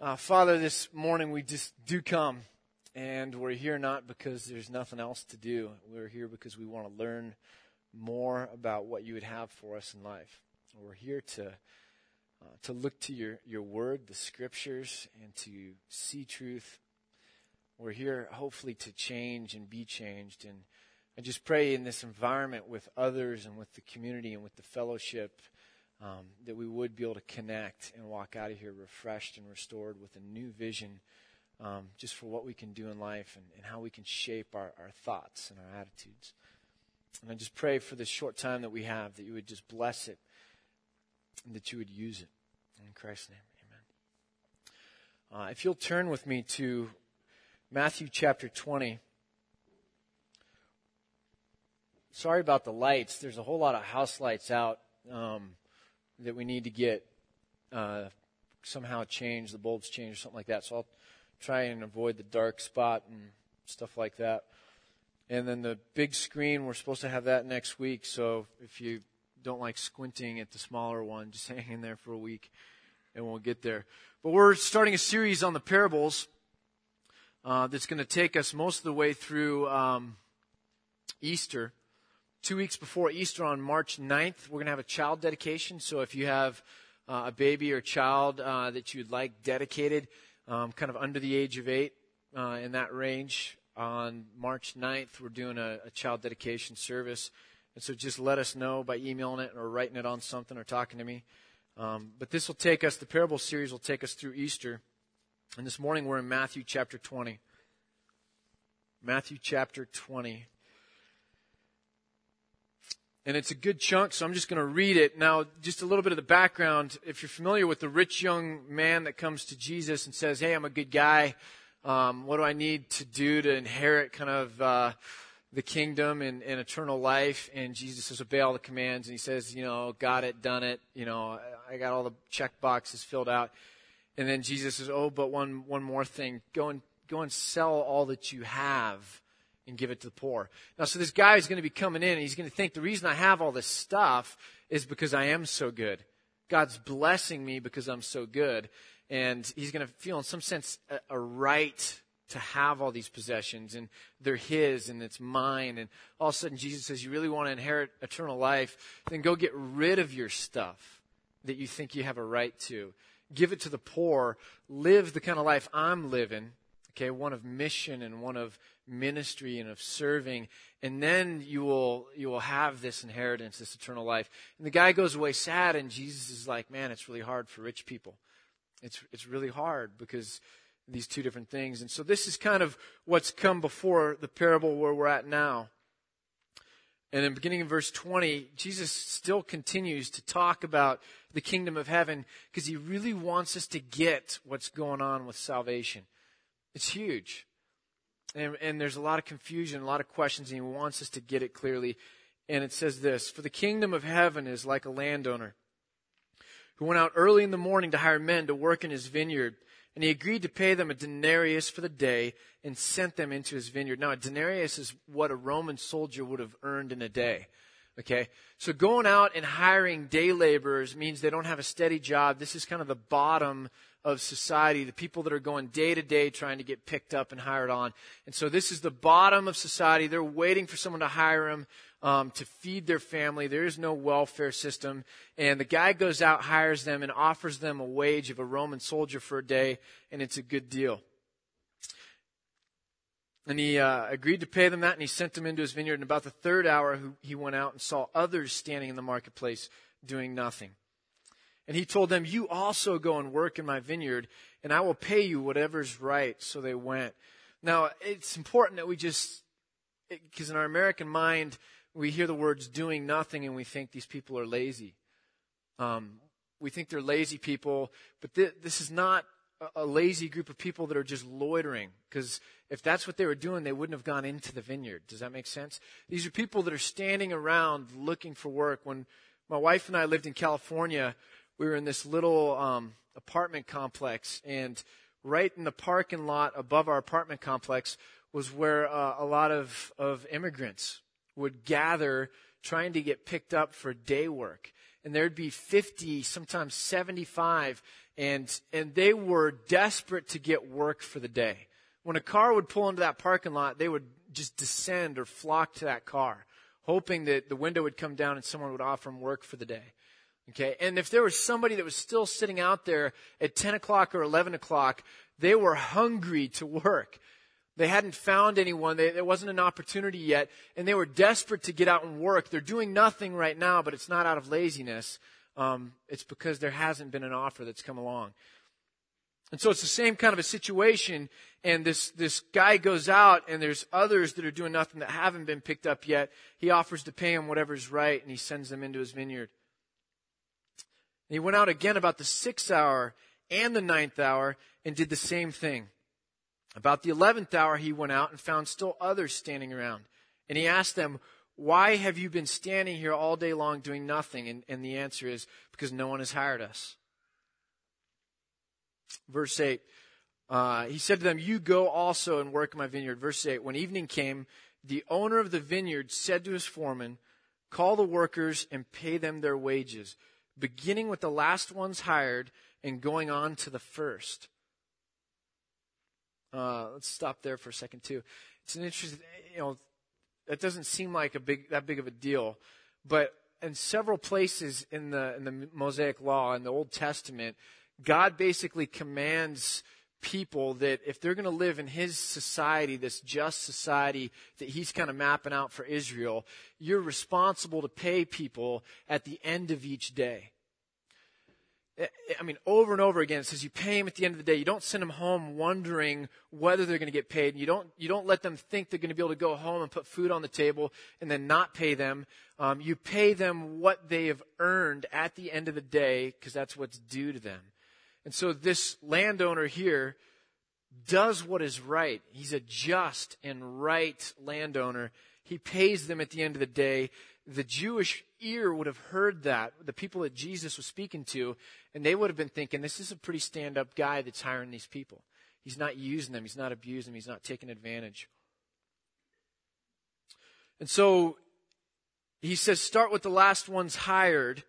Uh, Father, this morning we just do come, and we're here not because there's nothing else to do. We're here because we want to learn more about what you would have for us in life. We're here to uh, to look to your your word, the scriptures, and to see truth. We're here, hopefully, to change and be changed. And I just pray in this environment with others and with the community and with the fellowship um, that we would be able to connect and walk out of here refreshed and restored with a new vision um, just for what we can do in life and, and how we can shape our, our thoughts and our attitudes. And I just pray for this short time that we have that you would just bless it and that you would use it. In Christ's name, amen. Uh, if you'll turn with me to Matthew chapter 20. Sorry about the lights. There's a whole lot of house lights out. Um, that we need to get uh, somehow changed, the bulbs changed, or something like that. So I'll try and avoid the dark spot and stuff like that. And then the big screen, we're supposed to have that next week. So if you don't like squinting at the smaller one, just hang in there for a week and we'll get there. But we're starting a series on the parables uh, that's going to take us most of the way through um, Easter two weeks before Easter on March 9th, we're going to have a child dedication. So if you have uh, a baby or child uh, that you'd like dedicated, um, kind of under the age of eight, uh, in that range, on March 9th, we're doing a, a, child dedication service. And so just let us know by emailing it or writing it on something or talking to me. Um, but this will take us, the parable series will take us through Easter. And this morning we're in Matthew chapter 20. Matthew chapter 20 and it's a good chunk, so I'm just going to read it. Now, just a little bit of the background. If you're familiar with the rich young man that comes to Jesus and says, Hey, I'm a good guy. Um, what do I need to do to inherit kind of uh, the kingdom and, and eternal life? And Jesus says, Obey all the commands. And he says, You know, got it, done it. You know, I got all the check boxes filled out. And then Jesus says, Oh, but one, one more thing. Go and, go and sell all that you have and give it to the poor. Now, so this guy is going to be coming in and he's going to think the reason I have all this stuff is because I am so good. God's blessing me because I'm so good. And he's going to feel, in some sense, a, a right to have all these possessions and they're his and it's mine. And all of a sudden, Jesus says, You really want to inherit eternal life? Then go get rid of your stuff that you think you have a right to. Give it to the poor. Live the kind of life I'm living okay, one of mission and one of ministry and of serving, and then you will you will have this inheritance, this eternal life. And the guy goes away sad, and Jesus is like, man, it's really hard for rich people. It's it's really hard because these two different things. And so this is kind of what's come before the parable where we're at now. And in beginning in verse 20, Jesus still continues to talk about the kingdom of heaven because he really wants us to get what's going on with salvation. It's huge. And, and there's a lot of confusion, a lot of questions, and he wants us to get it clearly. And it says this For the kingdom of heaven is like a landowner who went out early in the morning to hire men to work in his vineyard. And he agreed to pay them a denarius for the day and sent them into his vineyard. Now, a denarius is what a Roman soldier would have earned in a day. Okay? So going out and hiring day laborers means they don't have a steady job. This is kind of the bottom of society, the people that are going day to day trying to get picked up and hired on. And so this is the bottom of society. They're waiting for someone to hire them um, to feed their family. There is no welfare system. And the guy goes out, hires them, and offers them a wage of a Roman soldier for a day, and it's a good deal. And he uh, agreed to pay them that, and he sent them into his vineyard. And about the third hour, he went out and saw others standing in the marketplace doing nothing. And he told them, You also go and work in my vineyard, and I will pay you whatever's right. So they went. Now, it's important that we just, because in our American mind, we hear the words doing nothing and we think these people are lazy. Um, we think they're lazy people, but th- this is not a, a lazy group of people that are just loitering. Because if that's what they were doing, they wouldn't have gone into the vineyard. Does that make sense? These are people that are standing around looking for work. When my wife and I lived in California, we were in this little um, apartment complex, and right in the parking lot above our apartment complex was where uh, a lot of, of immigrants would gather trying to get picked up for day work. And there'd be 50, sometimes 75, and, and they were desperate to get work for the day. When a car would pull into that parking lot, they would just descend or flock to that car, hoping that the window would come down and someone would offer them work for the day. Okay. And if there was somebody that was still sitting out there at 10 o'clock or 11 o'clock, they were hungry to work. They hadn't found anyone. They, there wasn't an opportunity yet. And they were desperate to get out and work. They're doing nothing right now, but it's not out of laziness. Um, it's because there hasn't been an offer that's come along. And so it's the same kind of a situation. And this, this guy goes out and there's others that are doing nothing that haven't been picked up yet. He offers to pay them whatever's right and he sends them into his vineyard. And he went out again about the sixth hour and the ninth hour and did the same thing. About the eleventh hour, he went out and found still others standing around. And he asked them, Why have you been standing here all day long doing nothing? And, and the answer is, Because no one has hired us. Verse 8, uh, he said to them, You go also and work in my vineyard. Verse 8, when evening came, the owner of the vineyard said to his foreman, Call the workers and pay them their wages beginning with the last ones hired and going on to the first. Uh, let's stop there for a second too. It's an interesting, you know, that doesn't seem like a big that big of a deal, but in several places in the in the Mosaic Law in the Old Testament, God basically commands people that if they're going to live in his society, this just society that he's kind of mapping out for Israel, you're responsible to pay people at the end of each day. I mean, over and over again, it says you pay them at the end of the day. You don't send them home wondering whether they're going to get paid. You don't, you don't let them think they're going to be able to go home and put food on the table and then not pay them. Um, you pay them what they have earned at the end of the day because that's what's due to them. And so this landowner here does what is right. He's a just and right landowner. He pays them at the end of the day. The Jewish ear would have heard that, the people that Jesus was speaking to, and they would have been thinking, this is a pretty stand up guy that's hiring these people. He's not using them, he's not abusing them, he's not taking advantage. And so he says, start with the last ones hired,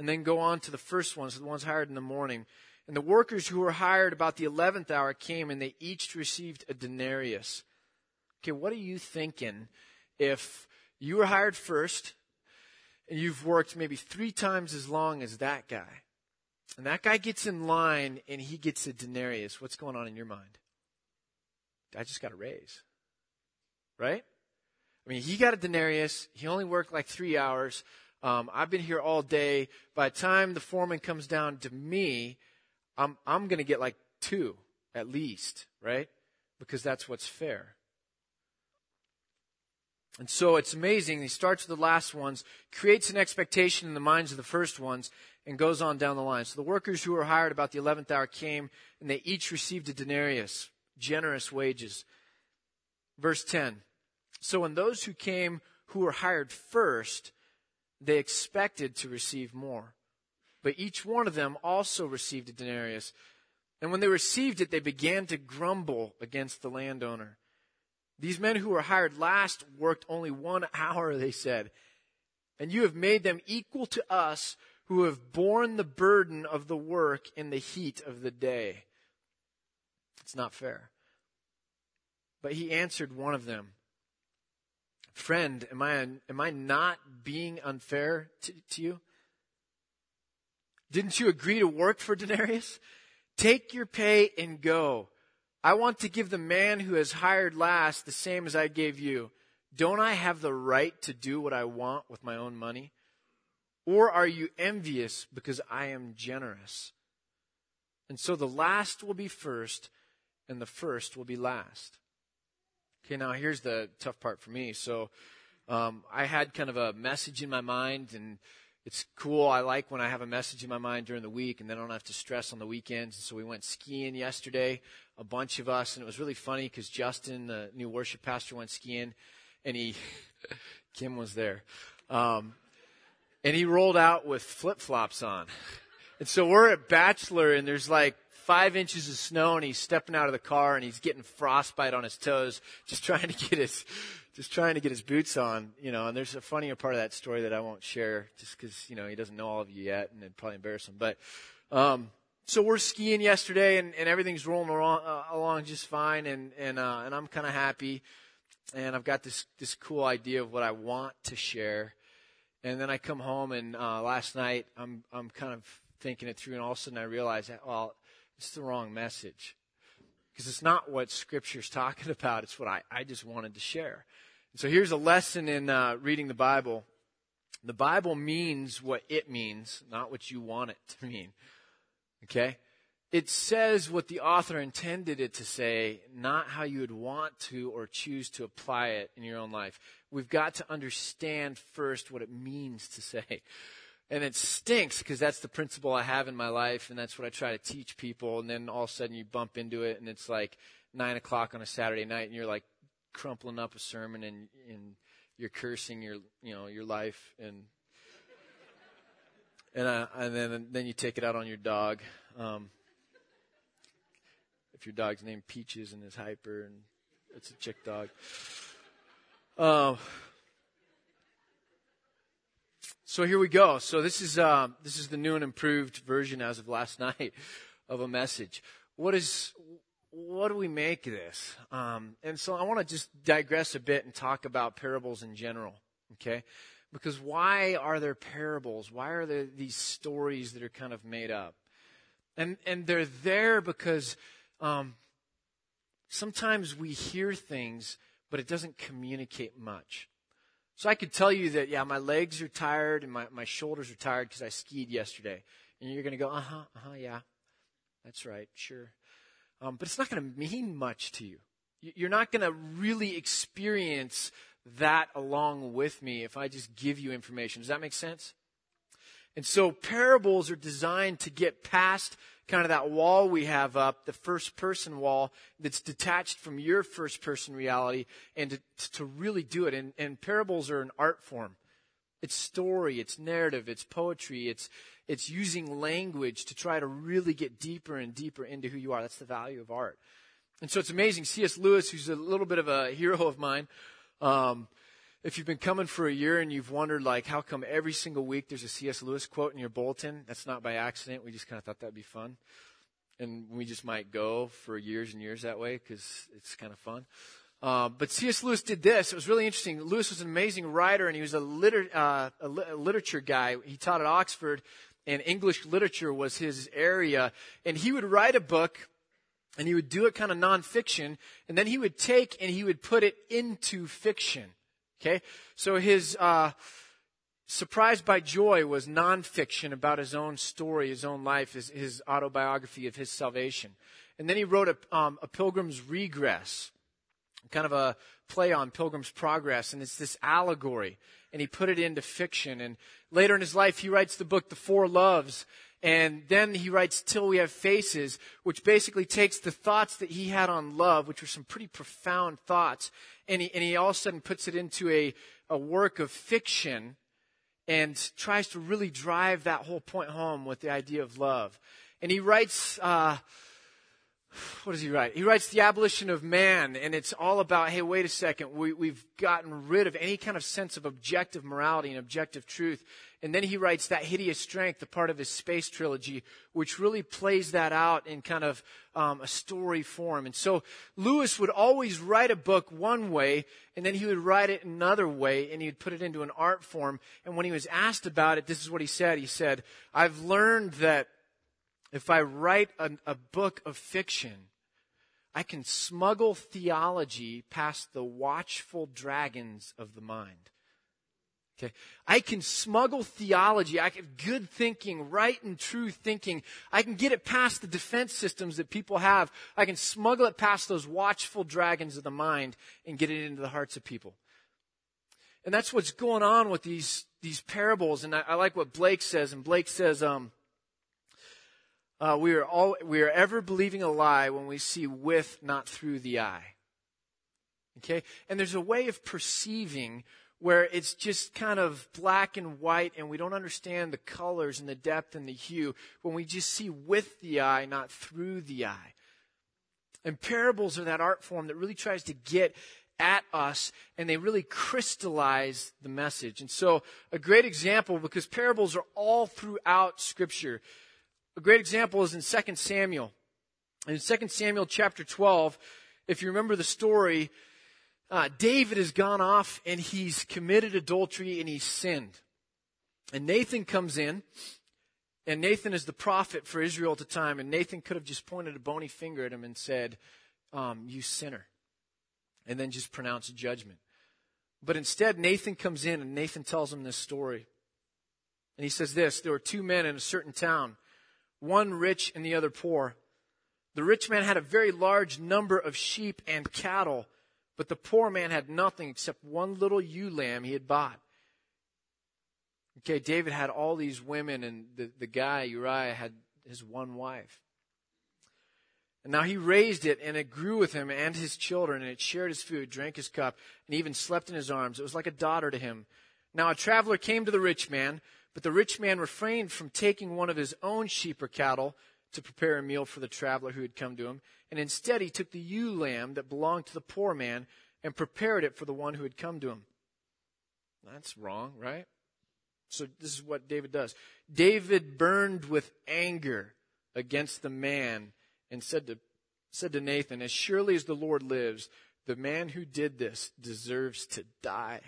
and then go on to the first ones, the ones hired in the morning. And the workers who were hired about the 11th hour came and they each received a denarius. Okay, what are you thinking if you were hired first and you've worked maybe three times as long as that guy? And that guy gets in line and he gets a denarius. What's going on in your mind? I just got a raise. Right? I mean, he got a denarius. He only worked like three hours. Um, I've been here all day. By the time the foreman comes down to me, I'm, I'm going to get like two at least, right? Because that's what's fair. And so it's amazing. He starts with the last ones, creates an expectation in the minds of the first ones, and goes on down the line. So the workers who were hired about the 11th hour came, and they each received a denarius, generous wages. Verse 10. So when those who came who were hired first, they expected to receive more. But each one of them also received a denarius. And when they received it, they began to grumble against the landowner. These men who were hired last worked only one hour, they said. And you have made them equal to us who have borne the burden of the work in the heat of the day. It's not fair. But he answered one of them, Friend, am I, am I not being unfair to, to you? Didn't you agree to work for denarius? Take your pay and go. I want to give the man who has hired last the same as I gave you. Don't I have the right to do what I want with my own money? Or are you envious because I am generous? And so the last will be first, and the first will be last. Okay, now here's the tough part for me. So um, I had kind of a message in my mind, and it's cool. I like when I have a message in my mind during the week and then I don't have to stress on the weekends. And so we went skiing yesterday, a bunch of us, and it was really funny because Justin, the new worship pastor, went skiing and he, Kim was there. Um, and he rolled out with flip flops on. And so we're at Bachelor and there's like five inches of snow and he's stepping out of the car and he's getting frostbite on his toes, just trying to get his just trying to get his boots on, you know, and there's a funnier part of that story that I won't share just because, you know, he doesn't know all of you yet and it'd probably embarrass him. But, um, so we're skiing yesterday, and, and everything's rolling along, uh, along just fine, and and uh, and I'm kind of happy, and I've got this this cool idea of what I want to share, and then I come home, and uh, last night I'm I'm kind of thinking it through, and all of a sudden I realize, that, well, it's the wrong message, because it's not what Scripture's talking about. It's what I I just wanted to share. So here's a lesson in uh, reading the Bible. The Bible means what it means, not what you want it to mean. Okay? It says what the author intended it to say, not how you would want to or choose to apply it in your own life. We've got to understand first what it means to say. And it stinks because that's the principle I have in my life and that's what I try to teach people. And then all of a sudden you bump into it and it's like nine o'clock on a Saturday night and you're like crumpling up a sermon and, and you're cursing your, you know, your life and and, uh, and then then you take it out on your dog. Um, if your dog's named Peaches and is hyper and it's a chick dog. Um, so here we go. So this is uh, this is the new and improved version as of last night of a message. What is what do we make of this? Um, and so I want to just digress a bit and talk about parables in general. Okay, because why are there parables? Why are there these stories that are kind of made up? And, and they're there because um, sometimes we hear things, but it doesn't communicate much. So I could tell you that, yeah, my legs are tired and my, my shoulders are tired because I skied yesterday. And you're going to go, uh huh, uh huh, yeah, that's right, sure. Um, but it's not going to mean much to you. You're not going to really experience that along with me if I just give you information. Does that make sense? And so parables are designed to get past kind of that wall we have up, the first person wall that's detached from your first person reality and to, to really do it. And, and parables are an art form. It's story, it's narrative, it's poetry, it's, it's using language to try to really get deeper and deeper into who you are. That's the value of art. And so it's amazing. C.S. Lewis, who's a little bit of a hero of mine, um, if you've been coming for a year and you've wondered, like, how come every single week there's a C.S. Lewis quote in your bulletin? That's not by accident. We just kind of thought that'd be fun. And we just might go for years and years that way because it's kind of fun. Uh, but C.S. Lewis did this. It was really interesting. Lewis was an amazing writer and he was a, liter- uh, a, li- a literature guy. He taught at Oxford and English literature was his area. And he would write a book and he would do it kind of nonfiction, and then he would take and he would put it into fiction. Okay? So his uh, Surprised by Joy was nonfiction about his own story, his own life, his, his autobiography of his salvation. And then he wrote a, um, a Pilgrim's Regress, kind of a play on Pilgrim's Progress, and it's this allegory. And he put it into fiction. And later in his life, he writes the book The Four Loves, and then he writes Till We Have Faces, which basically takes the thoughts that he had on love, which were some pretty profound thoughts, and he, and he all of a sudden puts it into a, a work of fiction and tries to really drive that whole point home with the idea of love. And he writes, uh, what does he write? He writes the abolition of man, and it's all about, hey, wait a second, we, we've gotten rid of any kind of sense of objective morality and objective truth. And then he writes that hideous strength, the part of his space trilogy, which really plays that out in kind of um, a story form. And so Lewis would always write a book one way, and then he would write it another way, and he'd put it into an art form. And when he was asked about it, this is what he said. He said, I've learned that if I write a, a book of fiction, I can smuggle theology past the watchful dragons of the mind. Okay. I can smuggle theology. I can good thinking, right and true thinking. I can get it past the defense systems that people have. I can smuggle it past those watchful dragons of the mind and get it into the hearts of people. And that's what's going on with these, these parables. And I, I like what Blake says. And Blake says, um, uh, we are all, we are ever believing a lie when we see with, not through the eye. Okay? And there's a way of perceiving where it's just kind of black and white and we don't understand the colors and the depth and the hue when we just see with the eye, not through the eye. And parables are that art form that really tries to get at us and they really crystallize the message. And so a great example because parables are all throughout scripture A great example is in 2 Samuel. In 2 Samuel chapter 12, if you remember the story, uh, David has gone off and he's committed adultery and he's sinned. And Nathan comes in, and Nathan is the prophet for Israel at the time, and Nathan could have just pointed a bony finger at him and said, um, You sinner, and then just pronounced judgment. But instead, Nathan comes in and Nathan tells him this story. And he says this There were two men in a certain town, one rich and the other poor. The rich man had a very large number of sheep and cattle, but the poor man had nothing except one little ewe lamb he had bought. Okay, David had all these women, and the, the guy, Uriah, had his one wife. And now he raised it, and it grew with him and his children, and it shared his food, drank his cup, and even slept in his arms. It was like a daughter to him. Now a traveler came to the rich man, but the rich man refrained from taking one of his own sheep or cattle to prepare a meal for the traveler who had come to him, and instead he took the ewe lamb that belonged to the poor man and prepared it for the one who had come to him. That's wrong, right? So this is what David does. David burned with anger against the man and said to, said to Nathan, As surely as the Lord lives, the man who did this deserves to die.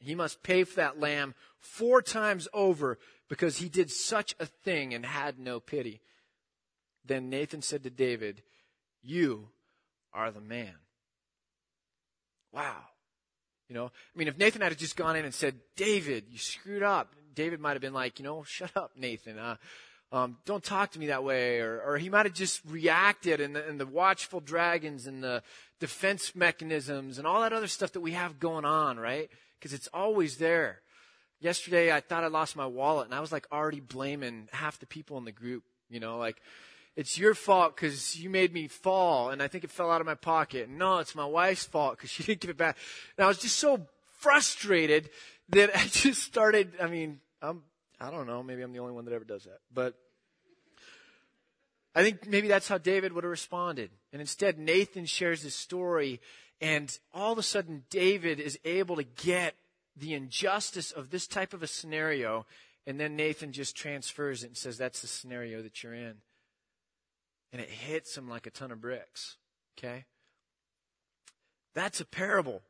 He must pay for that lamb four times over because he did such a thing and had no pity. Then Nathan said to David, You are the man. Wow. You know, I mean, if Nathan had just gone in and said, David, you screwed up, David might have been like, you know, shut up, Nathan. Uh, um, don't talk to me that way. Or, or he might have just reacted and the, and the watchful dragons and the defense mechanisms and all that other stuff that we have going on, right? Because it's always there. Yesterday, I thought I lost my wallet and I was like already blaming half the people in the group, you know, like, it's your fault because you made me fall and I think it fell out of my pocket. No, it's my wife's fault because she didn't give it back. And I was just so frustrated that I just started, I mean, I'm, I don't know, maybe I'm the only one that ever does that, but I think maybe that's how David would have responded. And instead, Nathan shares his story and all of a sudden David is able to get the injustice of this type of a scenario and then Nathan just transfers it and says, that's the scenario that you're in and it hits him like a ton of bricks. Okay? That's a parable.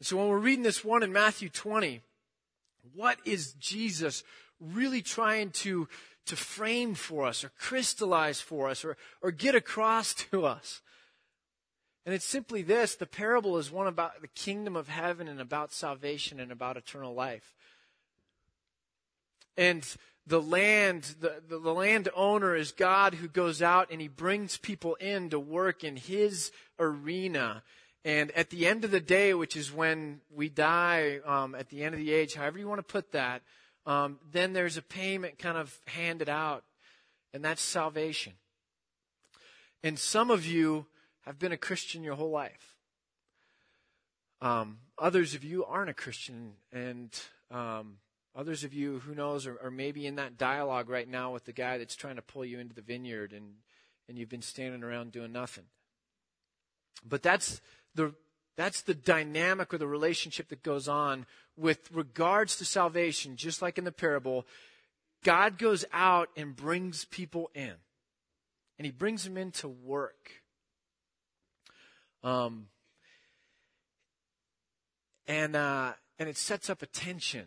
so when we're reading this one in Matthew 20, what is Jesus really trying to, to frame for us or crystallize for us or, or get across to us? And it's simply this the parable is one about the kingdom of heaven and about salvation and about eternal life. And the land, the, the, the landowner is God who goes out and he brings people in to work in his arena. And at the end of the day, which is when we die, um, at the end of the age, however you want to put that, um, then there's a payment kind of handed out, and that's salvation. And some of you have been a Christian your whole life. Um, others of you aren't a Christian, and um, Others of you, who knows, are, are, maybe in that dialogue right now with the guy that's trying to pull you into the vineyard and, and you've been standing around doing nothing. But that's the, that's the dynamic or the relationship that goes on with regards to salvation, just like in the parable. God goes out and brings people in. And he brings them into work. Um, and, uh, and it sets up a tension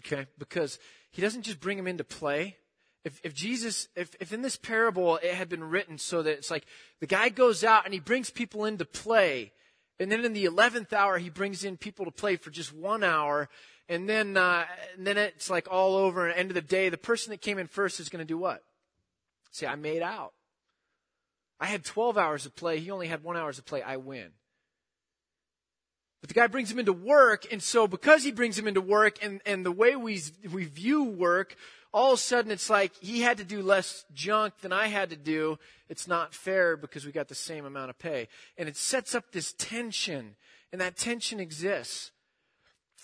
Okay? Because he doesn't just bring him into play. If, if Jesus, if, if in this parable it had been written so that it's like the guy goes out and he brings people into play, and then in the 11th hour he brings in people to play for just one hour, and then, uh, and then it's like all over, and end of the day, the person that came in first is going to do what? Say, I made out. I had 12 hours of play, he only had one hours of play, I win. But the guy brings him into work, and so because he brings him into work and, and the way we, we view work, all of a sudden it's like he had to do less junk than I had to do. It's not fair because we got the same amount of pay. And it sets up this tension, and that tension exists.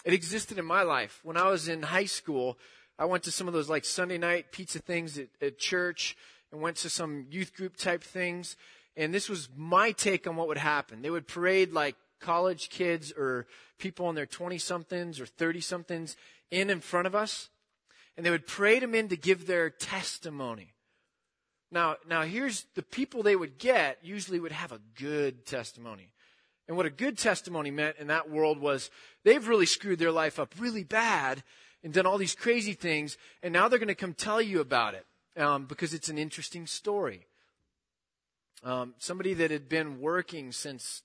It existed in my life. When I was in high school, I went to some of those like Sunday night pizza things at, at church and went to some youth group type things. And this was my take on what would happen. They would parade like college kids or people in their 20 somethings or 30 somethings in in front of us. and they would parade them in to give their testimony. Now, now here's the people they would get usually would have a good testimony. And what a good testimony meant in that world was they've really screwed their life up really bad and done all these crazy things, and now they're going to come tell you about it um, because it's an interesting story. Um, somebody that had been working since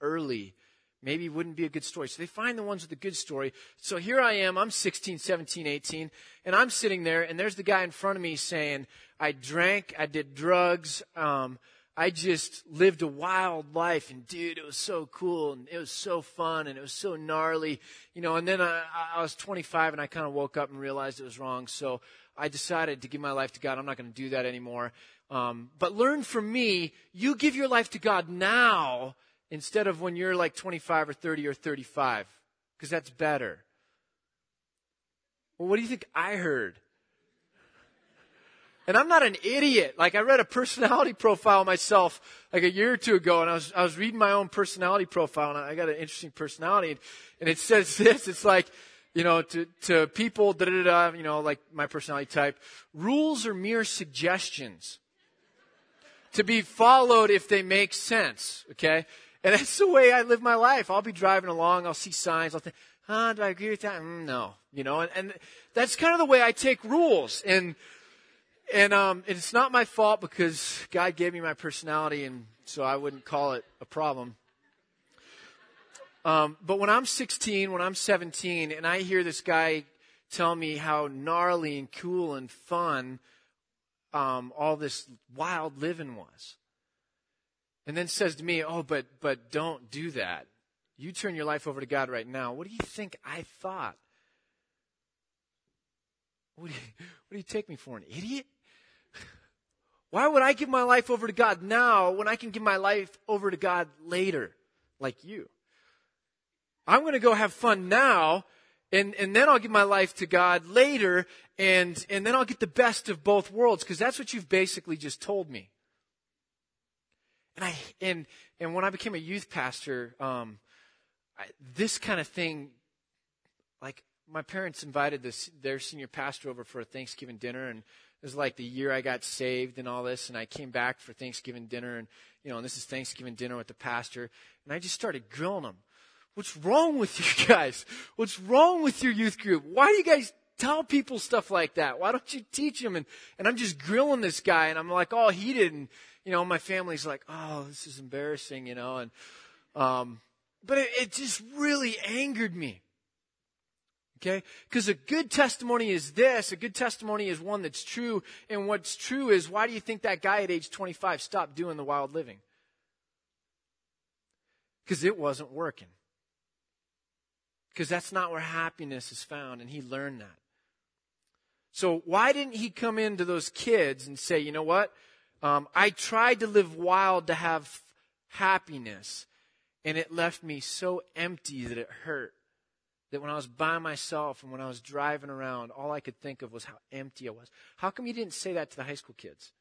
early maybe wouldn't be a good story. So they find the ones with a good story. So here I am, I'm 16, 17, 18, and I'm sitting there, and there's the guy in front of me saying, I drank, I did drugs, um, I just lived a wild life, and dude, it was so cool, and it was so fun, and it was so gnarly, you know. And then I, I was 25, and I kind of woke up and realized it was wrong. So I decided to give my life to God. I'm not going to do that anymore. Um, but learn from me. You give your life to God now instead of when you're like 25 or 30 or 35, because that's better. Well, what do you think I heard? And I'm not an idiot. Like I read a personality profile myself like a year or two ago and I was, I was reading my own personality profile and I got an interesting personality and, and it says this, it's like, you know, to, to people, da da da, you know, like my personality type, rules are mere suggestions to be followed if they make sense, okay? And that's the way I live my life. I'll be driving along, I'll see signs, I'll think, huh, do I agree with that? Mm, no, you know, and, and that's kind of the way I take rules. And, and, um, it's not my fault because God gave me my personality and so I wouldn't call it a problem. Um, but when I'm 16, when I'm 17, and I hear this guy tell me how gnarly and cool and fun um, all this wild living was, and then says to me, "Oh, but but don't do that. You turn your life over to God right now." What do you think I thought? What do you, what do you take me for an idiot? Why would I give my life over to God now when I can give my life over to God later, like you? I'm going to go have fun now, and, and then I'll give my life to God later, and, and then I'll get the best of both worlds, because that's what you've basically just told me. And I and and when I became a youth pastor, um, I, this kind of thing, like my parents invited this their senior pastor over for a Thanksgiving dinner, and it was like the year I got saved and all this, and I came back for Thanksgiving dinner, and you know, and this is Thanksgiving dinner with the pastor, and I just started grilling him. What's wrong with you guys? What's wrong with your youth group? Why do you guys tell people stuff like that? Why don't you teach them? And, and I'm just grilling this guy and I'm like all heated and you know, my family's like, oh, this is embarrassing, you know, and, um, but it, it just really angered me. Okay? Because a good testimony is this. A good testimony is one that's true. And what's true is why do you think that guy at age 25 stopped doing the wild living? Because it wasn't working. Because that's not where happiness is found. And he learned that. So why didn't he come into those kids and say, you know what? Um, I tried to live wild to have happiness, and it left me so empty that it hurt. That when I was by myself and when I was driving around, all I could think of was how empty I was. How come he didn't say that to the high school kids?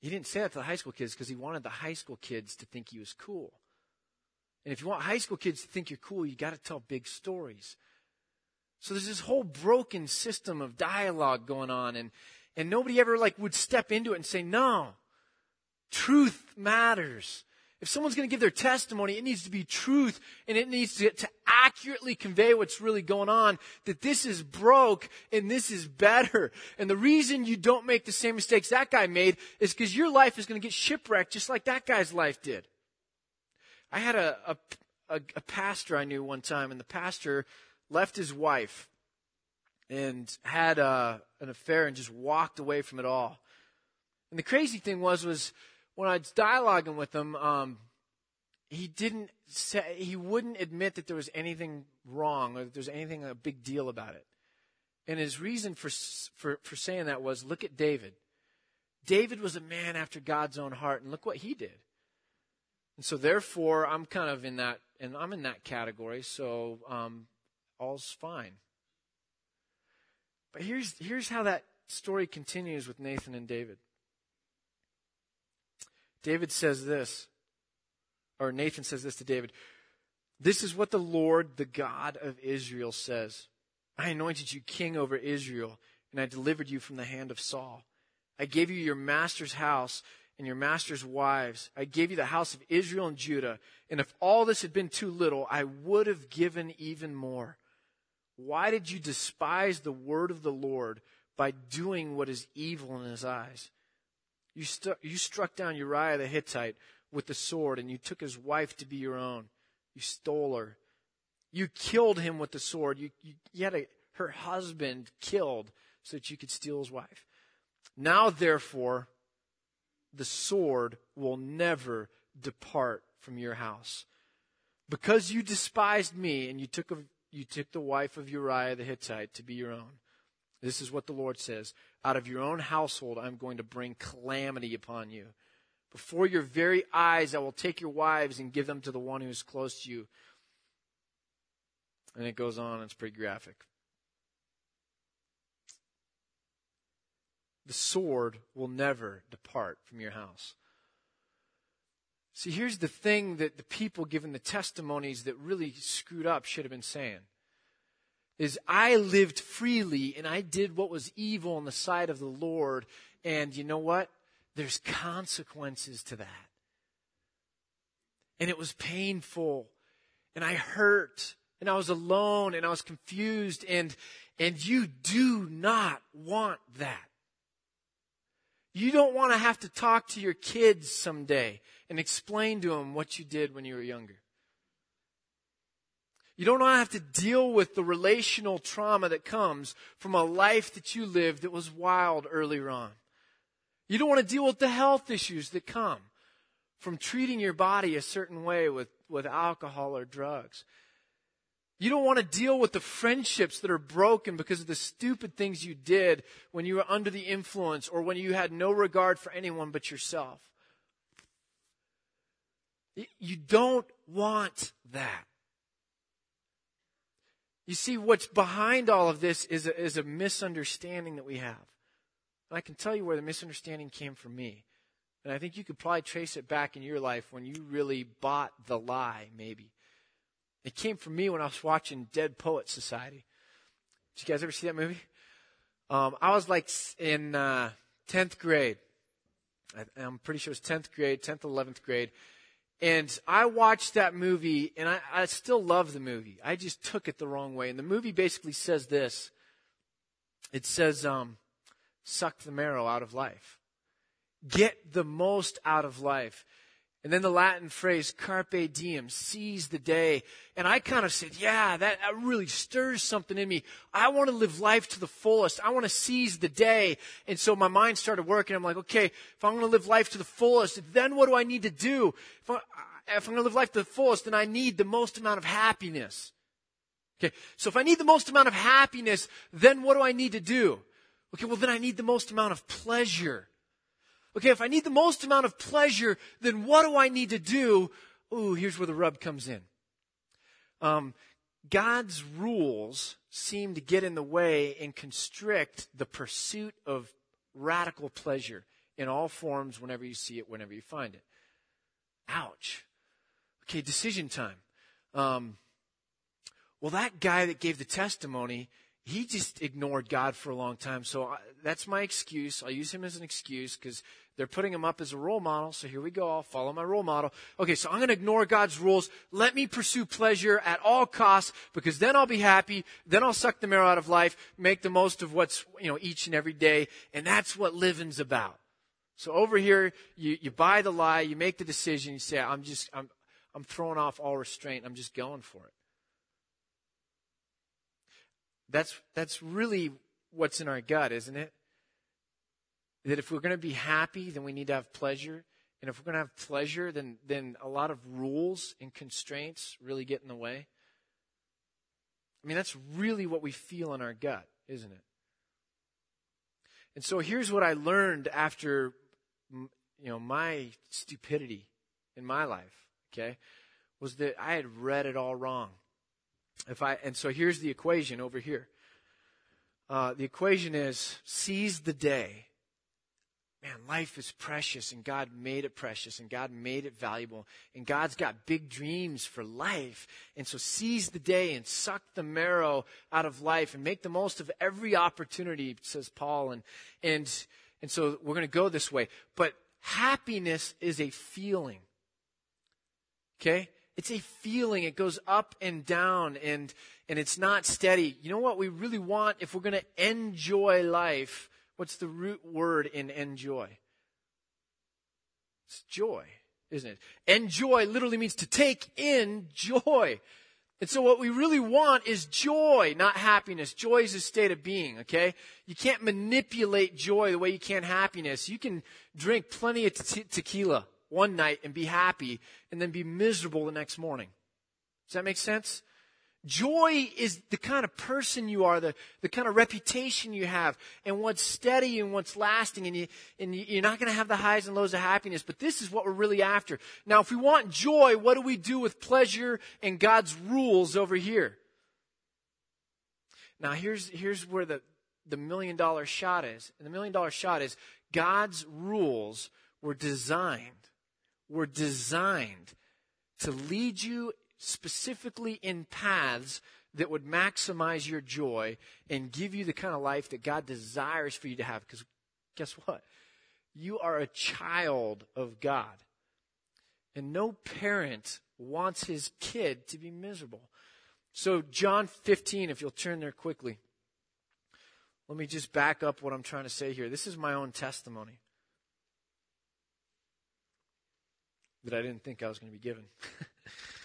He didn't say that to the high school kids because he wanted the high school kids to think he was cool. And if you want high school kids to think you're cool, you got to tell big stories. So there's this whole broken system of dialogue going on, and and nobody ever like would step into it and say, no, truth matters. If someone's going to give their testimony, it needs to be truth and it needs to, to accurately convey what's really going on, that this is broke and this is better. And the reason you don't make the same mistakes that guy made is because your life is going to get shipwrecked just like that guy's life did. I had a, a, a, a pastor I knew one time and the pastor left his wife and had uh, an affair and just walked away from it all. And the crazy thing was, was when I was dialoguing with him, um, he didn't say, he wouldn't admit that there was anything wrong or that there was anything a big deal about it. And his reason for, for, for saying that was, look at David. David was a man after God's own heart, and look what he did. And so, therefore, I'm kind of in that, and I'm in that category. So, um, all's fine. But here's, here's how that story continues with Nathan and David. David says this, or Nathan says this to David This is what the Lord, the God of Israel, says I anointed you king over Israel, and I delivered you from the hand of Saul. I gave you your master's house and your master's wives. I gave you the house of Israel and Judah. And if all this had been too little, I would have given even more. Why did you despise the word of the Lord by doing what is evil in his eyes? You, you struck down Uriah the Hittite with the sword, and you took his wife to be your own. You stole her. You killed him with the sword. You, you, you had a, her husband killed so that you could steal his wife. Now, therefore, the sword will never depart from your house. Because you despised me and you took, a, you took the wife of Uriah the Hittite to be your own. This is what the Lord says. Out of your own household, I'm going to bring calamity upon you. Before your very eyes, I will take your wives and give them to the one who is close to you. And it goes on, it's pretty graphic. The sword will never depart from your house. See, here's the thing that the people given the testimonies that really screwed up should have been saying. Is I lived freely and I did what was evil in the sight of the Lord. And you know what? There's consequences to that. And it was painful. And I hurt. And I was alone and I was confused. And, and you do not want that. You don't want to have to talk to your kids someday and explain to them what you did when you were younger. You don't want to have to deal with the relational trauma that comes from a life that you lived that was wild earlier on. You don't want to deal with the health issues that come from treating your body a certain way with, with alcohol or drugs. You don't want to deal with the friendships that are broken because of the stupid things you did when you were under the influence or when you had no regard for anyone but yourself. You don't want that. You see, what's behind all of this is a, is a misunderstanding that we have. And I can tell you where the misunderstanding came from me. And I think you could probably trace it back in your life when you really bought the lie, maybe. It came from me when I was watching Dead Poet Society. Did you guys ever see that movie? Um, I was like in uh, 10th grade. I, am pretty sure it was 10th grade, 10th, 11th grade. And I watched that movie, and I, I still love the movie. I just took it the wrong way. And the movie basically says this it says, um, suck the marrow out of life, get the most out of life. And then the Latin phrase, carpe diem, seize the day. And I kind of said, yeah, that, that, really stirs something in me. I want to live life to the fullest. I want to seize the day. And so my mind started working. I'm like, okay, if I'm going to live life to the fullest, then what do I need to do? If, I, if I'm going to live life to the fullest, then I need the most amount of happiness. Okay, so if I need the most amount of happiness, then what do I need to do? Okay, well then I need the most amount of pleasure. Okay, if I need the most amount of pleasure, then what do I need to do? Ooh, here's where the rub comes in. Um, God's rules seem to get in the way and constrict the pursuit of radical pleasure in all forms whenever you see it, whenever you find it. Ouch. Okay, decision time. Um, well, that guy that gave the testimony, he just ignored God for a long time. So I, that's my excuse. I'll use him as an excuse because they're putting him up as a role model. So here we go. I'll follow my role model. Okay, so I'm going to ignore God's rules. Let me pursue pleasure at all costs because then I'll be happy. Then I'll suck the marrow out of life, make the most of what's, you know, each and every day. And that's what living's about. So over here, you, you buy the lie, you make the decision, you say, I'm just, I'm, I'm throwing off all restraint. I'm just going for it. That's, that's really what's in our gut, isn't it? That if we're going to be happy, then we need to have pleasure. And if we're going to have pleasure, then, then a lot of rules and constraints really get in the way. I mean, that's really what we feel in our gut, isn't it? And so here's what I learned after, you know, my stupidity in my life, okay, was that I had read it all wrong. If I, and so here's the equation over here. Uh, the equation is seize the day. Man, life is precious and God made it precious and God made it valuable and God's got big dreams for life. And so seize the day and suck the marrow out of life and make the most of every opportunity, says Paul. And, and, and so we're going to go this way. But happiness is a feeling. Okay? It's a feeling. It goes up and down and, and it's not steady. You know what we really want if we're going to enjoy life? What's the root word in enjoy? It's joy, isn't it? Enjoy literally means to take in joy. And so what we really want is joy, not happiness. Joy is a state of being, okay? You can't manipulate joy the way you can happiness. You can drink plenty of te- tequila one night and be happy and then be miserable the next morning. Does that make sense? Joy is the kind of person you are, the, the kind of reputation you have, and what's steady and what's lasting, and, you, and you're not going to have the highs and lows of happiness, but this is what we're really after. Now, if we want joy, what do we do with pleasure and God's rules over here? Now, here's, here's where the, the million dollar shot is. And the million dollar shot is God's rules were designed were designed to lead you specifically in paths that would maximize your joy and give you the kind of life that God desires for you to have. Because guess what? You are a child of God. And no parent wants his kid to be miserable. So, John 15, if you'll turn there quickly. Let me just back up what I'm trying to say here. This is my own testimony. that I didn't think I was going to be given.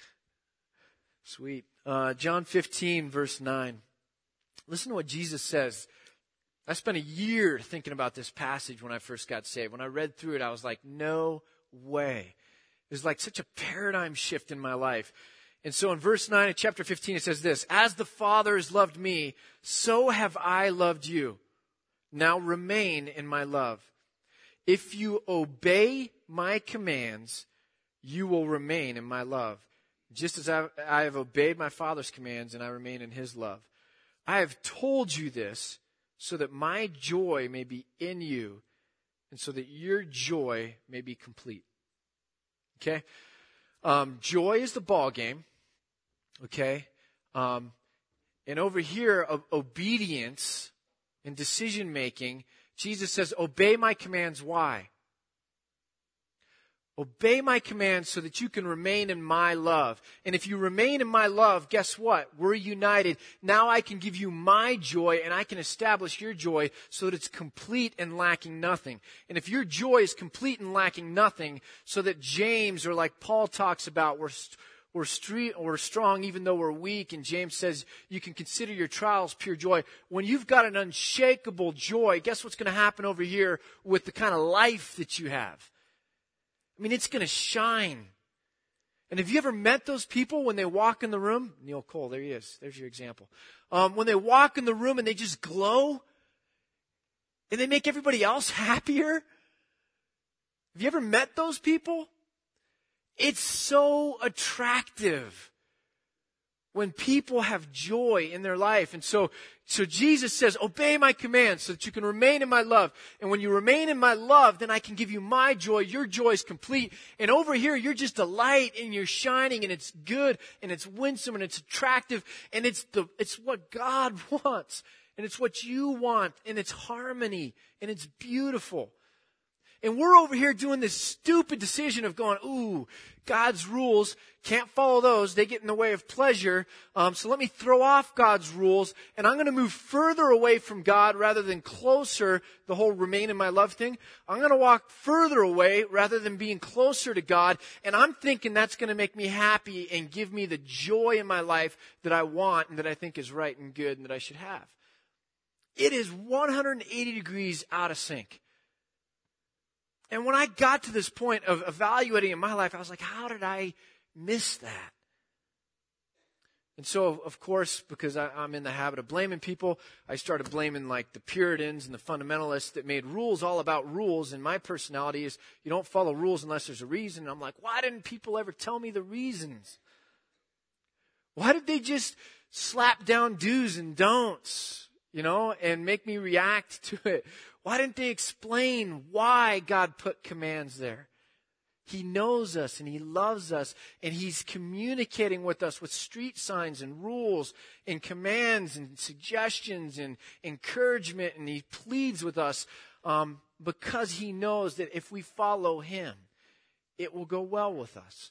Sweet. Uh, John 15, verse 9. Listen to what Jesus says. I spent a year thinking about this passage when I first got saved. When I read through it, I was like, no way. It was like such a paradigm shift in my life. And so in verse 9 of chapter 15, it says this As the Father has loved me, so have I loved you. Now remain in my love. If you obey my commands, you will remain in my love, just as I, I have obeyed my Father's commands and I remain in his love. I have told you this so that my joy may be in you and so that your joy may be complete. Okay? Um, joy is the ball game. Okay? Um, and over here, of obedience and decision making, Jesus says, obey my commands. Why? Obey my commands so that you can remain in my love. And if you remain in my love, guess what? We're united. Now I can give you my joy and I can establish your joy so that it's complete and lacking nothing. And if your joy is complete and lacking nothing, so that James or like Paul talks about, we're, we're, street, we're strong even though we're weak. And James says you can consider your trials pure joy. When you've got an unshakable joy, guess what's going to happen over here with the kind of life that you have? I mean, it's going to shine. And have you ever met those people when they walk in the room? Neil Cole, there he is. There's your example. Um, when they walk in the room and they just glow and they make everybody else happier. Have you ever met those people? It's so attractive when people have joy in their life. And so, so Jesus says, obey my commands so that you can remain in my love. And when you remain in my love, then I can give you my joy. Your joy is complete. And over here, you're just a light and you're shining and it's good and it's winsome and it's attractive and it's the, it's what God wants and it's what you want and it's harmony and it's beautiful. And we're over here doing this stupid decision of going, ooh, God's rules, can't follow those. They get in the way of pleasure. Um, so let me throw off God's rules and I'm going to move further away from God rather than closer, the whole remain in my love thing. I'm going to walk further away rather than being closer to God. And I'm thinking that's going to make me happy and give me the joy in my life that I want and that I think is right and good and that I should have. It is 180 degrees out of sync. And when I got to this point of evaluating in my life, I was like, how did I miss that? And so, of course, because I, am in the habit of blaming people, I started blaming like the Puritans and the fundamentalists that made rules all about rules. And my personality is you don't follow rules unless there's a reason. And I'm like, why didn't people ever tell me the reasons? Why did they just slap down do's and don'ts? You know, and make me react to it? Why didn't they explain why God put commands there? He knows us and He loves us and He's communicating with us with street signs and rules and commands and suggestions and encouragement and He pleads with us um, because He knows that if we follow Him, it will go well with us.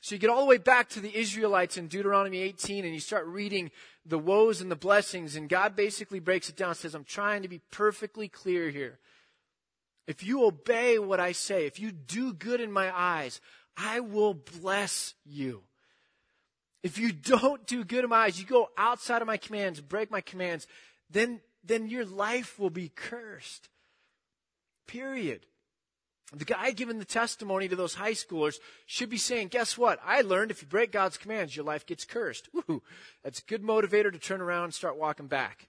So you get all the way back to the Israelites in Deuteronomy 18 and you start reading the woes and the blessings and God basically breaks it down says, I'm trying to be perfectly clear here. If you obey what I say, if you do good in my eyes, I will bless you. If you don't do good in my eyes, you go outside of my commands, break my commands, then, then your life will be cursed. Period. The guy giving the testimony to those high schoolers should be saying, guess what? I learned if you break God's commands, your life gets cursed. Woo, that's a good motivator to turn around and start walking back.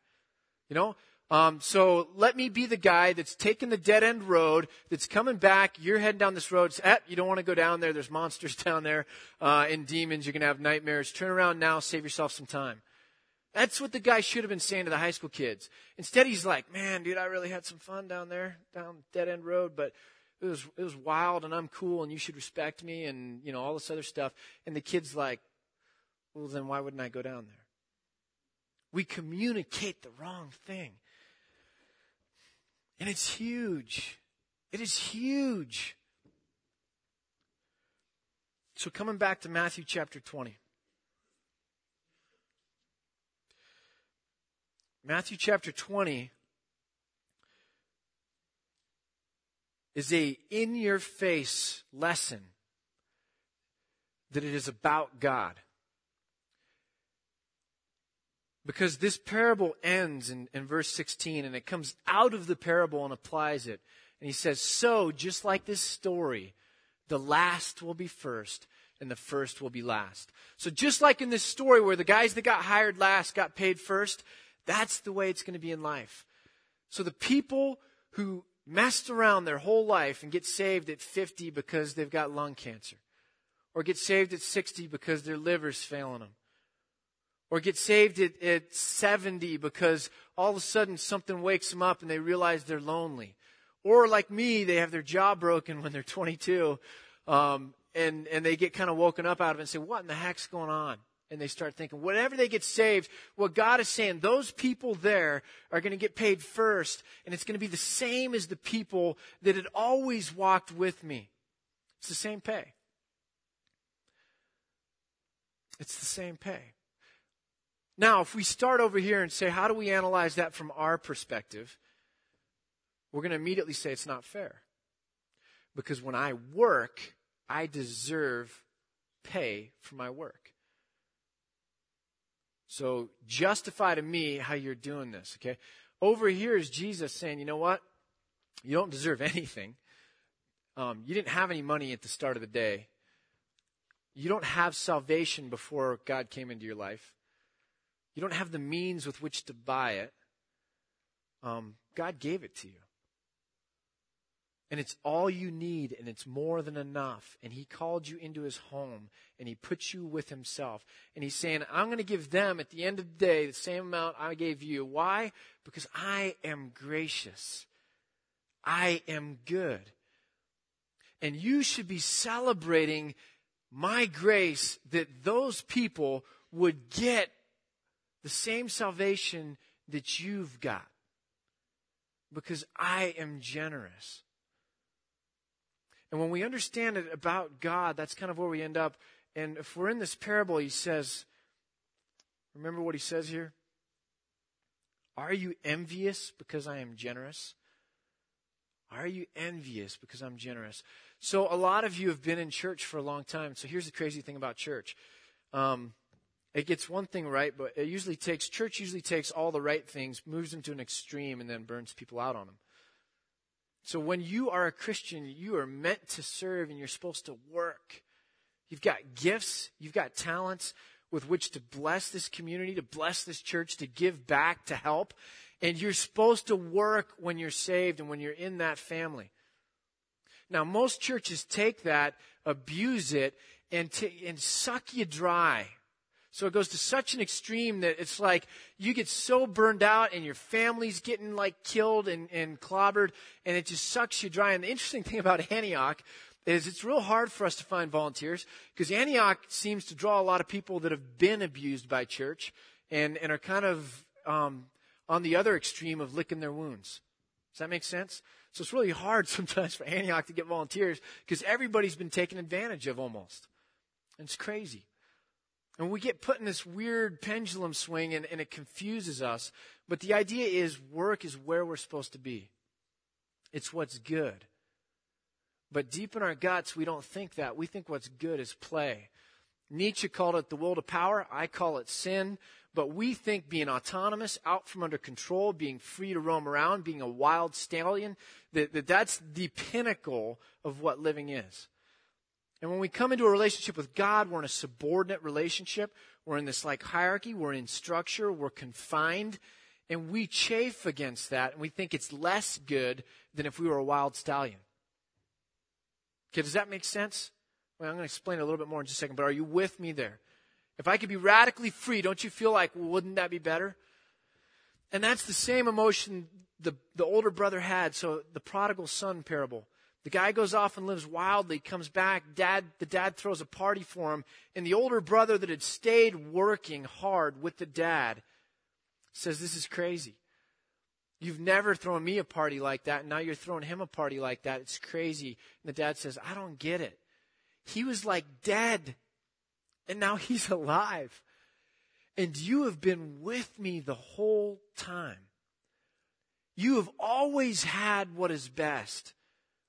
You know, um, so let me be the guy that's taking the dead end road, that's coming back. You're heading down this road. Eh, you don't want to go down there. There's monsters down there uh, and demons. You're going to have nightmares. Turn around now. Save yourself some time. That's what the guy should have been saying to the high school kids. Instead, he's like, "Man, dude, I really had some fun down there, down dead end road, but it was it was wild, and I'm cool, and you should respect me, and you know all this other stuff." And the kid's like, "Well, then why wouldn't I go down there?" We communicate the wrong thing. And it's huge. It is huge. So, coming back to Matthew chapter 20. Matthew chapter 20 is a in your face lesson that it is about God. Because this parable ends in, in verse 16 and it comes out of the parable and applies it. And he says, So, just like this story, the last will be first and the first will be last. So, just like in this story where the guys that got hired last got paid first, that's the way it's going to be in life. So, the people who messed around their whole life and get saved at 50 because they've got lung cancer, or get saved at 60 because their liver's failing them, or get saved at, at 70 because all of a sudden something wakes them up and they realize they're lonely. Or like me, they have their jaw broken when they're 22, um, and, and they get kind of woken up out of it and say, what in the heck's going on? And they start thinking, whatever they get saved, what God is saying, those people there are going to get paid first, and it's going to be the same as the people that had always walked with me. It's the same pay. It's the same pay. Now, if we start over here and say, how do we analyze that from our perspective? We're going to immediately say it's not fair. Because when I work, I deserve pay for my work. So justify to me how you're doing this, okay? Over here is Jesus saying, you know what? You don't deserve anything. Um, you didn't have any money at the start of the day. You don't have salvation before God came into your life. You don't have the means with which to buy it. Um, God gave it to you. And it's all you need, and it's more than enough. And He called you into His home, and He put you with Himself. And He's saying, I'm going to give them at the end of the day the same amount I gave you. Why? Because I am gracious. I am good. And you should be celebrating my grace that those people would get the same salvation that you've got because I am generous. And when we understand it about God, that's kind of where we end up. And if we're in this parable, he says, remember what he says here? Are you envious because I am generous? Are you envious because I'm generous? So, a lot of you have been in church for a long time. So, here's the crazy thing about church. Um, it gets one thing right, but it usually takes, church usually takes all the right things, moves them to an extreme, and then burns people out on them. So when you are a Christian, you are meant to serve and you're supposed to work. You've got gifts, you've got talents with which to bless this community, to bless this church, to give back, to help. And you're supposed to work when you're saved and when you're in that family. Now, most churches take that, abuse it, and, t- and suck you dry So it goes to such an extreme that it's like you get so burned out and your family's getting like killed and, and clobbered and it just sucks you dry. And the interesting thing about Antioch is it's real hard for us to find volunteers because Antioch seems to draw a lot of people that have been abused by church and, and are kind of um, on the other extreme of licking their wounds. Does that make sense? So it's really hard sometimes for Antioch to get volunteers because everybody's been taken advantage of almost. And it's crazy. And we get put in this weird pendulum swing and, and it confuses us. But the idea is work is where we're supposed to be. It's what's good. But deep in our guts, we don't think that. We think what's good is play. Nietzsche called it the will to power. I call it sin. But we think being autonomous, out from under control, being free to roam around, being a wild stallion, that, that that's the pinnacle of what living is. And when we come into a relationship with God, we're in a subordinate relationship. We're in this like hierarchy. We're in structure. We're confined. And we chafe against that. And we think it's less good than if we were a wild stallion. Okay, does that make sense? Well, I'm going to explain a little bit more in just a second, but are you with me there? If I could be radically free, don't you feel like, wouldn't that be better? And that's the same emotion the, the older brother had. So the prodigal son parable. The guy goes off and lives wildly, comes back, dad, the dad throws a party for him, and the older brother that had stayed working hard with the dad says, this is crazy. You've never thrown me a party like that, and now you're throwing him a party like that. It's crazy. And the dad says, I don't get it. He was like dead, and now he's alive. And you have been with me the whole time. You have always had what is best.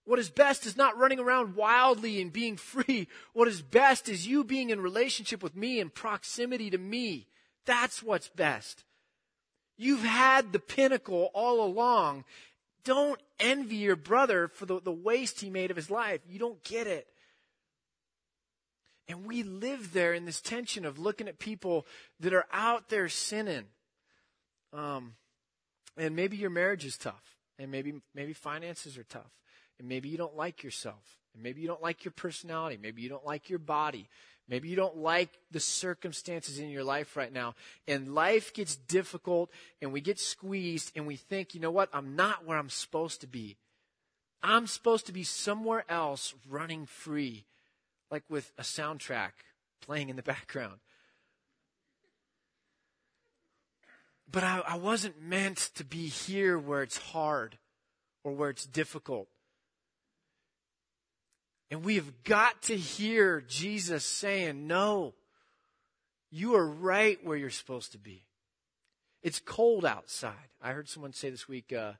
What is best is not running around wildly and being free. What is best is you being in relationship with me and proximity to me. That's what's best. You've had the pinnacle all along. Don't envy your brother for the, the waste he made of his life. You don't get it. And we live there in this tension of looking at people that are out there sinning. Um, and maybe your marriage is tough, and maybe maybe finances are tough, and maybe you don't like yourself, and maybe you don't like your personality, maybe you don't like your body, maybe you don't like the circumstances in your life right now, and life gets difficult, and we get squeezed, and we think, you know what, I'm not where I'm supposed to be. I'm supposed to be somewhere else running free, like with a soundtrack playing in the background. But I, I wasn't meant to be here where it's hard or where it's difficult. And we have got to hear Jesus saying, No, you are right where you're supposed to be. It's cold outside. I heard someone say this week, uh,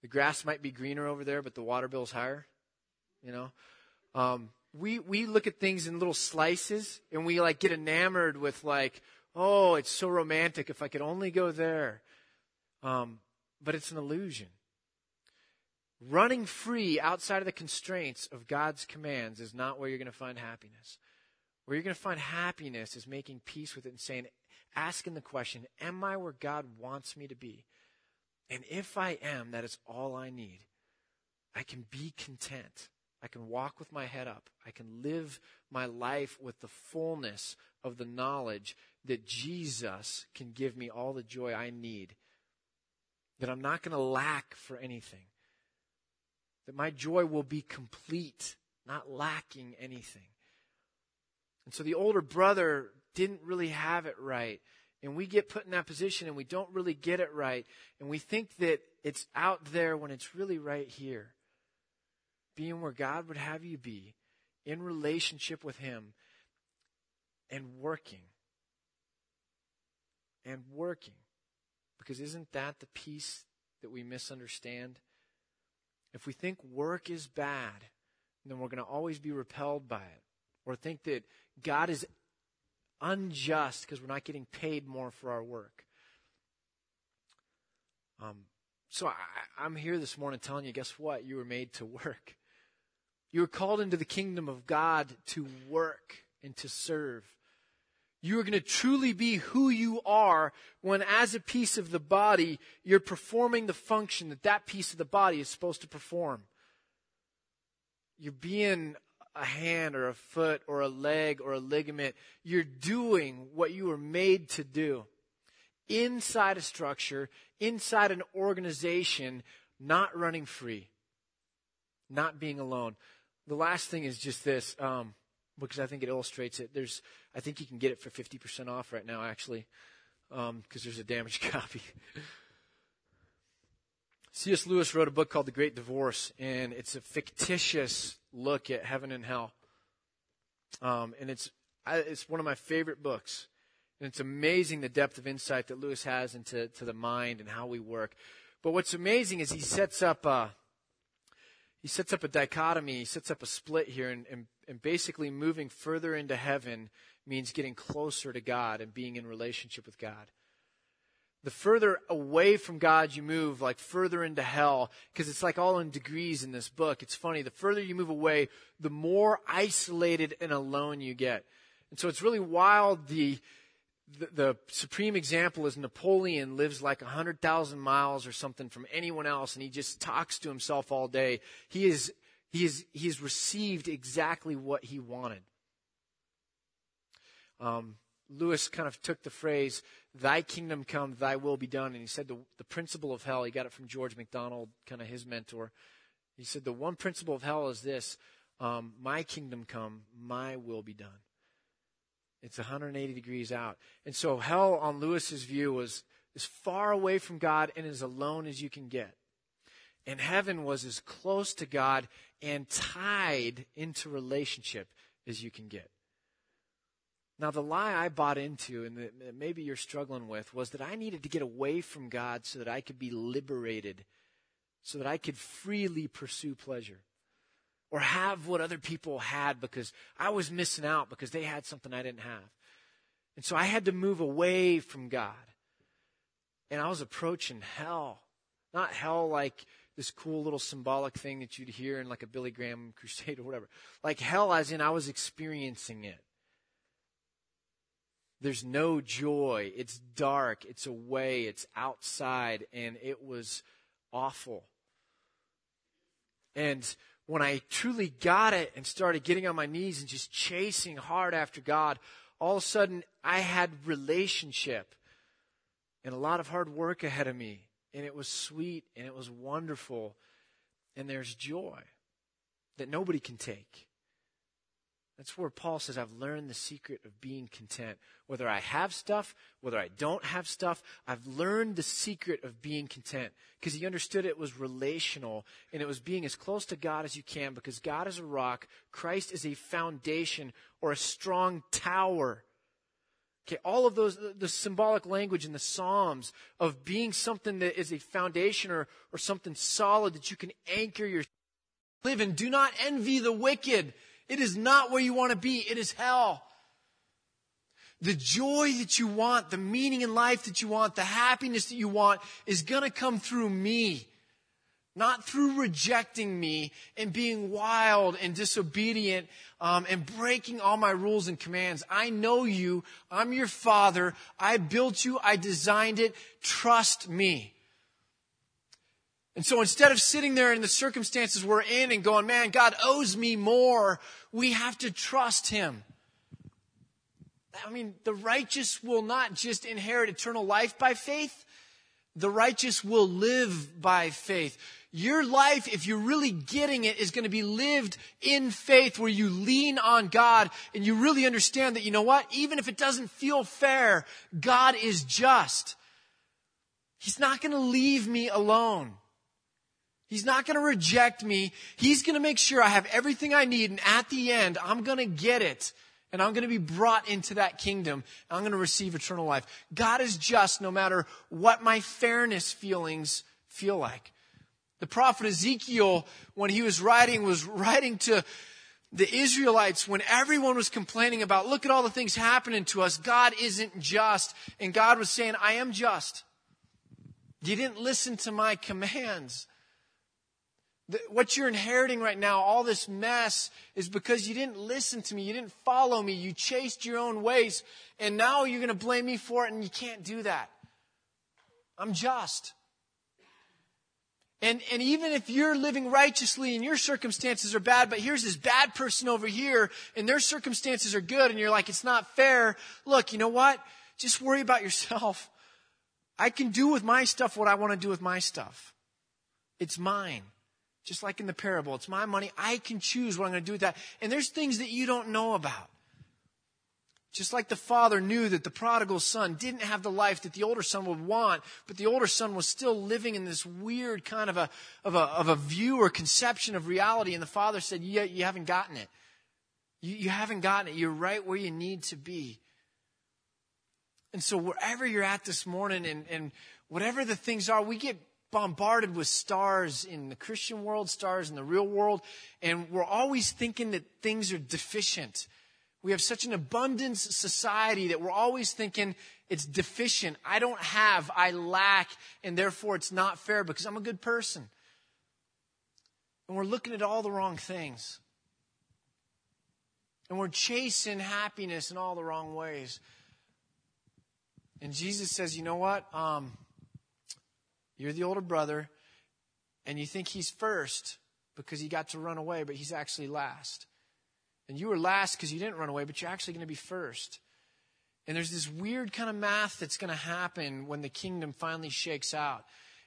the grass might be greener over there, but the water bill's higher. You know, um, we we look at things in little slices, and we like get enamored with like, Oh, it's so romantic. If I could only go there. Um, but it's an illusion. Running free outside of the constraints of God's commands is not where you're going to find happiness. Where you're going to find happiness is making peace with it and saying, asking the question, Am I where God wants me to be? And if I am, that is all I need. I can be content. I can walk with my head up. I can live my life with the fullness of the knowledge that Jesus can give me all the joy I need, that I'm not going to lack for anything, that my joy will be complete, not lacking anything. And so the older brother didn't really have it right. And we get put in that position and we don't really get it right. And we think that it's out there when it's really right here. Being where God would have you be, in relationship with Him, and working and working. Because isn't that the peace that we misunderstand? If we think work is bad, then we're going to always be repelled by it. Or think that God is unjust because we're not getting paid more for our work. Um, so I, I'm here this morning telling you, guess what? You were made to work. You were called into the kingdom of God to work and to serve. You are going to truly be who you are when, as a piece of the body, you're performing the function that that piece of the body is supposed to perform. You're being a hand or a foot or a leg or a ligament. You're doing what you were made to do inside a structure, inside an organization, not running free, not being alone. The last thing is just this, um, because I think it illustrates it. There's, I think you can get it for 50% off right now, actually, because um, there's a damaged copy. C.S. Lewis wrote a book called The Great Divorce, and it's a fictitious look at heaven and hell. Um, and it's, it's one of my favorite books. And it's amazing the depth of insight that Lewis has into to the mind and how we work. But what's amazing is he sets up a, he sets up a dichotomy, he sets up a split here, and, and, and basically moving further into heaven means getting closer to God and being in relationship with God the further away from God you move, like further into hell, because it's like all in degrees in this book. It's funny. The further you move away, the more isolated and alone you get. And so it's really wild. The, the, the supreme example is Napoleon lives like 100,000 miles or something from anyone else, and he just talks to himself all day. He is, he is, he has received exactly what he wanted. Um, Lewis kind of took the phrase, Thy kingdom come, thy will be done. And he said the, the principle of hell, he got it from George MacDonald, kind of his mentor. He said, The one principle of hell is this um, My kingdom come, my will be done. It's 180 degrees out. And so hell, on Lewis's view, was as far away from God and as alone as you can get. And heaven was as close to God and tied into relationship as you can get. Now, the lie I bought into, and that maybe you're struggling with, was that I needed to get away from God so that I could be liberated, so that I could freely pursue pleasure or have what other people had because I was missing out because they had something I didn't have. And so I had to move away from God. And I was approaching hell. Not hell like this cool little symbolic thing that you'd hear in like a Billy Graham crusade or whatever. Like hell as in I was experiencing it. There's no joy. It's dark. It's away. It's outside. And it was awful. And when I truly got it and started getting on my knees and just chasing hard after God, all of a sudden I had relationship and a lot of hard work ahead of me. And it was sweet and it was wonderful. And there's joy that nobody can take. That's where Paul says, I've learned the secret of being content. Whether I have stuff, whether I don't have stuff, I've learned the secret of being content. Because he understood it was relational and it was being as close to God as you can because God is a rock, Christ is a foundation or a strong tower. Okay, all of those, the symbolic language in the Psalms of being something that is a foundation or, or something solid that you can anchor your live in. Do not envy the wicked it is not where you want to be. It is hell. The joy that you want, the meaning in life that you want, the happiness that you want is going to come through me. Not through rejecting me and being wild and disobedient um, and breaking all my rules and commands. I know you. I'm your father. I built you. I designed it. Trust me. And so instead of sitting there in the circumstances we're in and going, man, God owes me more, we have to trust Him. I mean, the righteous will not just inherit eternal life by faith, the righteous will live by faith. Your life, if you're really getting it, is going to be lived in faith where you lean on God and you really understand that, you know what? Even if it doesn't feel fair, God is just. He's not going to leave me alone. He's not going to reject me. He's going to make sure I have everything I need. And at the end, I'm going to get it. And I'm going to be brought into that kingdom. I'm going to receive eternal life. God is just no matter what my fairness feelings feel like. The prophet Ezekiel, when he was writing, was writing to the Israelites when everyone was complaining about, look at all the things happening to us. God isn't just. And God was saying, I am just. You didn't listen to my commands what you're inheriting right now, all this mess, is because you didn't listen to me. You didn't follow me. You chased your own ways. And now you're going to blame me for it, and you can't do that. I'm just. And, and even if you're living righteously and your circumstances are bad, but here's this bad person over here and their circumstances are good and you're like, it's not fair. Look, you know what? Just worry about yourself. I can do with my stuff what I want to do with my stuff. It's mine. Just like in the parable, it's my money. I can choose what I'm going to do with that. And there's things that you don't know about. Just like the father knew that the prodigal son didn't have the life that the older son would want, but the older son was still living in this weird kind of a, of a, of a view or conception of reality. And the father said, yeah, you haven't gotten it. You, you haven't gotten it. You're right where you need to be. And so wherever you're at this morning and, and whatever the things are, we get bombarded with stars in the Christian world, stars in the real world, and we're always thinking that things are deficient. We have such an abundance society that we're always thinking it's deficient. I don't have, I lack, and therefore it's not fair because I'm a good person. And we're looking at all the wrong things. And we're chasing happiness in all the wrong ways. And Jesus says, you know what? Um, you're the older brother, and you think he's first because he got to run away, but he's actually last. And you were last because you didn't run away, but you're actually going to be first. And there's this weird kind of math that's going to happen when the kingdom finally shakes out.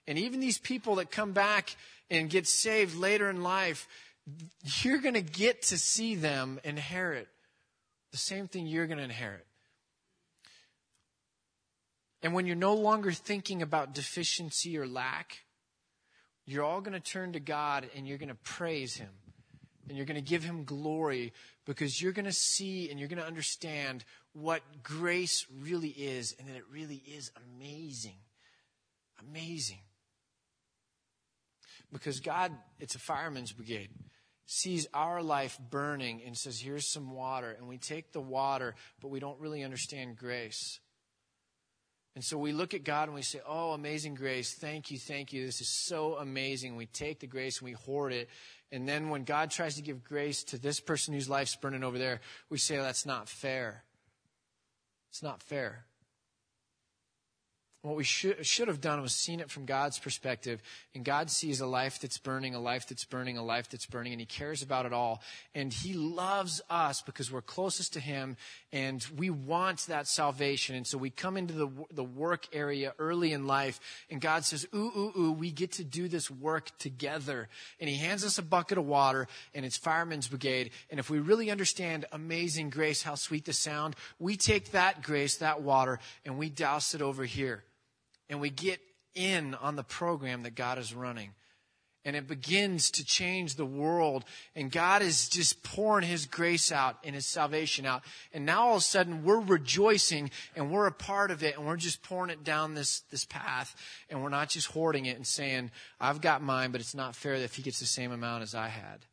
And even these people that come back and get saved later in life, you're going to get to see them inherit the same thing you're going to inherit. And when you're no longer thinking about deficiency or lack, you're all going to turn to God and you're going to praise Him. And you're going to give Him glory because you're going to see and you're going to understand what grace really is and that it really is amazing. Amazing. Because God, it's a fireman's brigade, sees our life burning and says, Here's some water. And we take the water, but we don't really understand grace. And so we look at God and we say, Oh, amazing grace. Thank you, thank you. This is so amazing. We take the grace and we hoard it. And then when God tries to give grace to this person whose life's burning over there, we say, oh, That's not fair. It's not fair. What we should, should have done was seen it from God's perspective. And God sees a life that's burning, a life that's burning, a life that's burning, and He cares about it all. And He loves us because we're closest to Him and we want that salvation. And so we come into the, the work area early in life and God says, ooh, ooh, ooh, we get to do this work together. And He hands us a bucket of water and it's Fireman's Brigade. And if we really understand amazing grace, how sweet the sound, we take that grace, that water, and we douse it over here and we get in on the program that God is running. And it begins to change the world. And God is just pouring His grace out and His salvation out. And now all of a sudden we're rejoicing and we're a part of it and we're just pouring it down this, this path. And we're not just hoarding it and saying, I've got mine, but it's not fair that if He gets the same amount as I had.